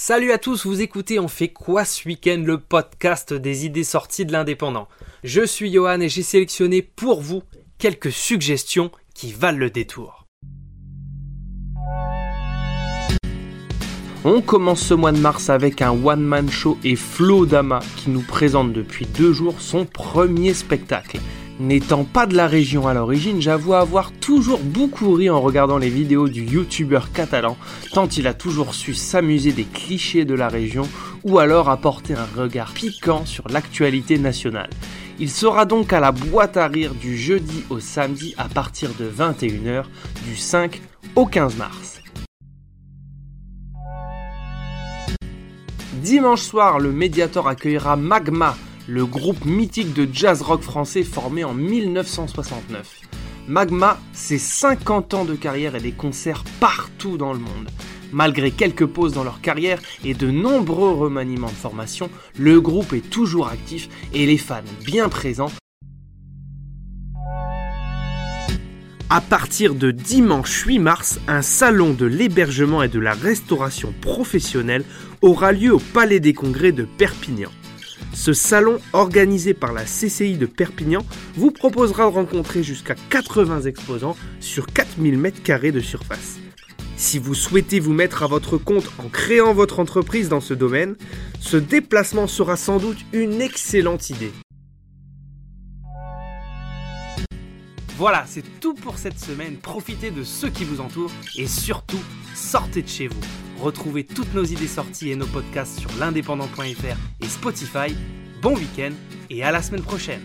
Salut à tous, vous écoutez On fait quoi ce week-end le podcast des idées sorties de l'indépendant. Je suis Johan et j'ai sélectionné pour vous quelques suggestions qui valent le détour. On commence ce mois de mars avec un one-man show et Flo Dama qui nous présente depuis deux jours son premier spectacle. N'étant pas de la région à l'origine, j'avoue avoir toujours beaucoup ri en regardant les vidéos du youtubeur catalan, tant il a toujours su s'amuser des clichés de la région ou alors apporter un regard piquant sur l'actualité nationale. Il sera donc à la boîte à rire du jeudi au samedi à partir de 21h du 5 au 15 mars. Dimanche soir, le Mediator accueillera Magma, le groupe mythique de jazz rock français formé en 1969. Magma, c'est 50 ans de carrière et des concerts partout dans le monde. Malgré quelques pauses dans leur carrière et de nombreux remaniements de formation, le groupe est toujours actif et les fans bien présents. À partir de dimanche 8 mars, un salon de l'hébergement et de la restauration professionnelle aura lieu au Palais des Congrès de Perpignan. Ce salon, organisé par la CCI de Perpignan, vous proposera de rencontrer jusqu'à 80 exposants sur 4000 m2 de surface. Si vous souhaitez vous mettre à votre compte en créant votre entreprise dans ce domaine, ce déplacement sera sans doute une excellente idée. Voilà, c'est tout pour cette semaine. Profitez de ceux qui vous entourent et surtout, sortez de chez vous. Retrouvez toutes nos idées sorties et nos podcasts sur l'indépendant.fr et Spotify. Bon week-end et à la semaine prochaine.